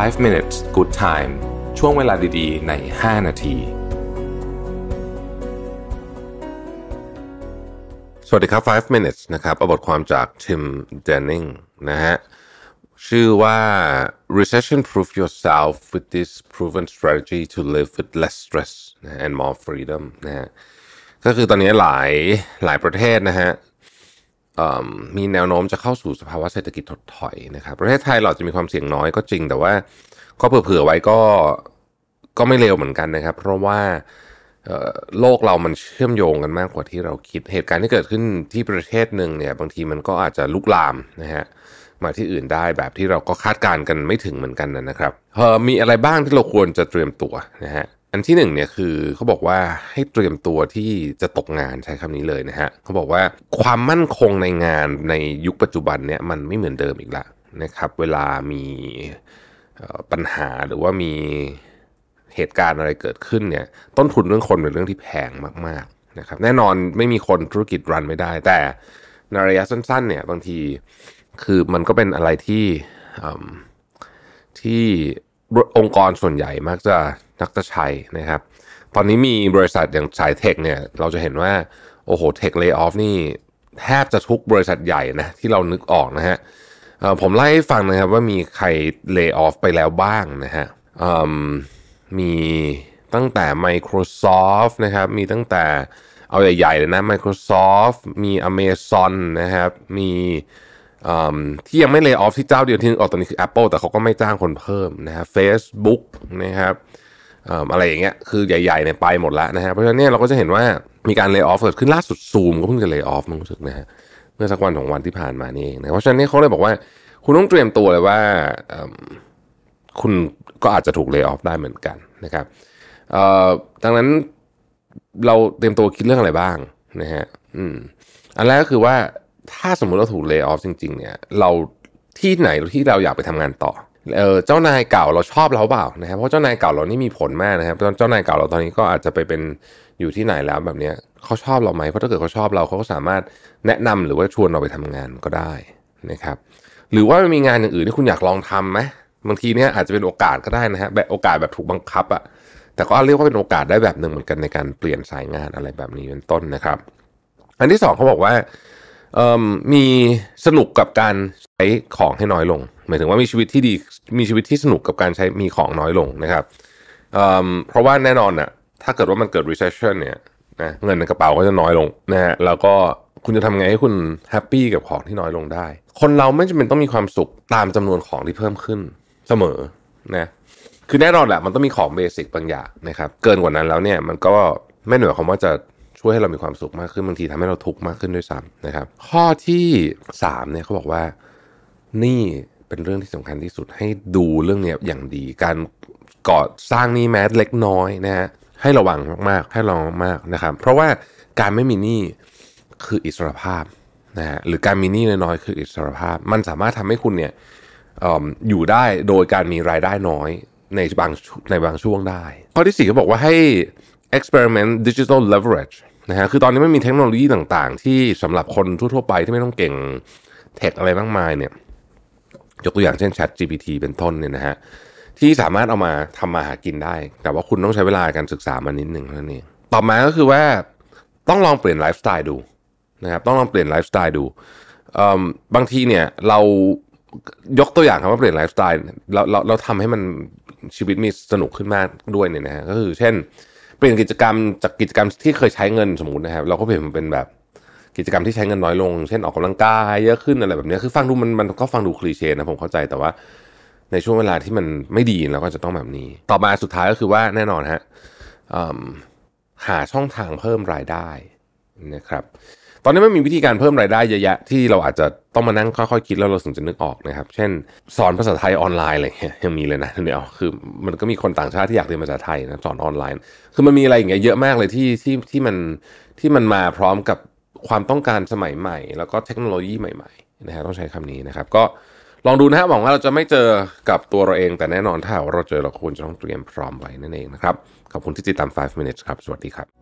5 minutes good time ช่วงเวลาดีๆ ใน 5 นาที สวัสดีครับ 5 minutes นะครับบทความจาก Tim Denning นะฮะ ชื่อว่า recession proof yourself with this proven strategy to live with less stress and more freedom นะฮะ ก็คือตอนนี้หลายหลายประเทศนะฮะ มีแนวโน้มจะเข้าสู่สภาวะเศรษฐกิจถดถอยนะครับ ประเทศไทยเราจะมีความเสี่ยงน้อยก็จริง แต่ว่าก็เผื่อๆไว้ก็ก็ไม่เร็วเหมือนกันนะครับ เพราะว่าโลกเรามันเชื่อมโยงกันมากกว่าที่เราคิดเหตุการณ์ที่เกิดขึ้นที่ประเทศหนึ่งเนี่ยบางทีมันก็อาจจะลุกลามนะฮะมาที่อื่นได้แบบที่เราก็คาดการณ์กันไม่ถึงเหมือนกันนะครับเออมีอะไรบ้างที่เราควรจะเตรียมตัวนะฮะ อันที่หนึ่งเนี่ยคือเขาบอกว่าให้เตรียมตัวที่จะตกงานใช้คำนี้เลยนะฮะเขาบอกว่าความมั่นคงในงานในยุคปัจจุบันเนี่ยมันไม่เหมือนเดิมอีกแล้วนะครับ เวลามีปัญหาหรือว่ามีเหตุการณ์อะไรเกิดขึ้นเนี่ยต้นทุนเรื่องคนเป็นเรื่องที่แพงมากๆนะครับแน่นอนไม่มีคนธุรกิจรันไม่ได้ แต่ในระยะสั้น ๆ เนี่ยบางทีคือมันก็เป็นอะไรที่ที่ องค์กรส่วนใหญ่มักจะนักจะใช้นะครับ ตอนนี้มีบริษัทอย่างสายเทคเนี่ย เราจะเห็นว่า โอ้โหเทคเลิกออฟนี่แทบจะทุกบริษัทใหญ่นะที่เรานึกออกนะฮะผมไล่ให้ฟังนะครับว่ามีใครเลิกออฟไปแล้วบ้างนะฮะมีตั้งแต่ Microsoft นะครับ มีตั้งแต่เอาใหญ่ๆเลยนะ Microsoft มี Amazon นะครับ มี ที่ยังไม่เลิกออฟที่เจ้าเดียวที่นึกออกตอนนี้คือ Apple แต่เขาก็ไม่จ้างคนเพิ่มนะฮะ Facebook นะครับอะไรอย่างเงี้ยคือใหญ่ๆเนี่ยไปหมดแล้วนะฮะเพราะฉะนั้นเนี่ยเราก็จะเห็นว่ามีการเลิกออฟเกิดขึ้นล่าสุดซูมก็เพิ่งจะเลิกออฟมันรู้สึกนะฮะเมื่อสักวันของวันที่ผ่านมานี่เองนะเพราะฉะนั้นเนี่ยเขาเลยบอกว่า คุณต้องเตรียมตัวเลยว่าคุณก็อาจจะถูกเลิกออฟได้เหมือนกันนะครับดังนั้นเราเตรียมตัวคิดเรื่องอะไรบ้างนะฮะอืมอันแรกก็คือว่า ถ้าสมมุติเราถูกเลิกออฟจริง ๆ เนี่ย เราที่ไหนที่เราอยากไปทำงานต่อเออเจ้านายเก่าเราชอบเราเปล่านะครับเพราะเจ้านายเก่าเรานี่มีผลมากนะครับเจ้านายเก่าเราตอนนี้ก็อาจจะไปเป็นอยู่ที่ไหนแล้วแบบเนี้ยเขาชอบเราไหมเพราะถ้าเกิดเขาชอบเราเขาก็สามารถแนะนำหรือว่าชวนเราไปทำงานก็ได้นะครับ หรือว่ามีงานอย่างอื่นที่คุณอยากลองทำไหมบางทีเนี้ยอาจจะเป็นโอกาสก็ได้นะฮะแบบโอกาสแบบถูกบังคับอะแต่ก็เรียกว่าเป็นโอกาสได้แบบหนึ่งเหมือนกันในการเปลี่ยนสายงานอะไรแบบนี้เป็นต้นนะครับ อันที่สองเขาบอกว่า มีสนุกกับการใช้ของให้น้อยลง หมายถึงว่ามีชีวิตที่ดีมีชีวิตที่สนุกกับการใช้มีของน้อยลงนะครับเเพราะว่าแน่นอนอะถ้าเกิดว่ามันเกิด recession เนี่ยนะเงินในกระเป๋าก็จะน้อยลงนะฮะแล้วก็คุณจะทำไงให้คุณแฮปปี้กับของที่น้อยลงได้ คนเราไม่จำเป็นต้องมีความสุขตามจำนวนของที่เพิ่มขึ้นเสมอนะคือแน่นอนแหละมันต้องมีของเบสิกบางอย่างนะครับ เกินกว่านั้นแล้วเนี่ยมันก็ไม่หน่วยความว่าจะ ช่วยให้เรามีความสุขมากขึ้นบางทีทำให้เราทุกข์มากขึ้นด้วยซ้ำนะครับ ข้อที่3เนี่ยเขาบอกว่านี่เป็นเรื่องที่สำคัญที่สุดให้ดูเรื่องนี้อย่างดี การก่อสร้างนี่แม้เล็กน้อยนะฮะให้ระวังมากๆ ให้ระวังมากนะครับ เพราะว่าการไม่มีหนี้คืออิสรภาพนะฮะหรือการมีหนี้น้อยๆคืออิสรภาพ มันสามารถทำให้คุณเนี่ยออยู่ได้โดยการมีรายได้น้อยในบางในบางช่วงได้ ข้อที่4เขาบอกว่าให้ experiment digital leverage นะฮะคือตอนนี้ไม่มีเทคโนโลยีต่างๆ ที่สำหรับคนทั่วๆไปที่ไม่ต้องเก่งเทคอะไรมากมายเนี่ยยกตัวอย่างเช่น Chat GPT เป็นต้นเนี่ยนะฮะที่สามารถเอามาทำมาหากินได้ แต่ว่าคุณต้องใช้เวลาการศึกษามานิดหนึ่งนั่นเองต่อมาก็คือว่าต้องลองเปลี่ยนไลฟ์สไตล์ดูนะครับต้องลองเปลี่ยนไลฟ์สไตล์ดูบางทีเนี่ยเรายกตัวอย่างคำว่าเปลี่ยนไลฟ์สไตล์เราเราเราทำให้มันชีวิตมีสนุกขึ้นมากด้วยเนี่ยนะฮะก็คือเช่น ปลี่ยนกิจกรรมจากกิจกรรมที่เคยใช้เงินสมมตินะครับ เราก็เปลี่ยนเป็นแบบกิจกรรมที่ใช้เงินน้อยลง เช่นออกกำลังกายเยอะขึ้นอะไรแบบนี้คือฟังดูมันมันก็ฟังดูคลีเช่นะผมเข้าใจแต่ว่า ในช่วงเวลาที่มันไม่ดีเราก็จะต้องแบบนี้ ต่อมาสุดท้ายก็คือว่าแน่นอนฮะหาช่องทางเพิ่มรายได้นะครับ ตอนนี้มันมีวิธีการเพิ่มรายได้เยอะแยะที่เราอาจจะต้องมานั่งค่อยๆคิดแล้วเราถึงจะนึกออกนะครับ เช่น สอนภาษาไทยออนไลน์อะไรเงี้ยยังมีเลยนะเดี๋ยวคือมันก็มีคนต่างชาติที่อยากเรียนภาษาไทยนะสอนออนไลน์ คือมันมีอะไรอย่างเงี้ยเยอะมากเลยที่ที่ที่มันที่มันมาพร้อมกับความต้องการสมัยใหม่ แล้วก็เทคโนโลยีใหม่ๆนะฮะต้องใช้คำนี้นะครับ ก็ลองดูนะฮะหวังว่าเราจะไม่เจอกับตัวเราเอง แต่แน่นอนถ้าเราเจอเราควรจะต้องเตรียมพร้อมไว้นั่นเองนะครับขอบคุณที่ติดตาม 5 minutes ครับสวัสดีครับ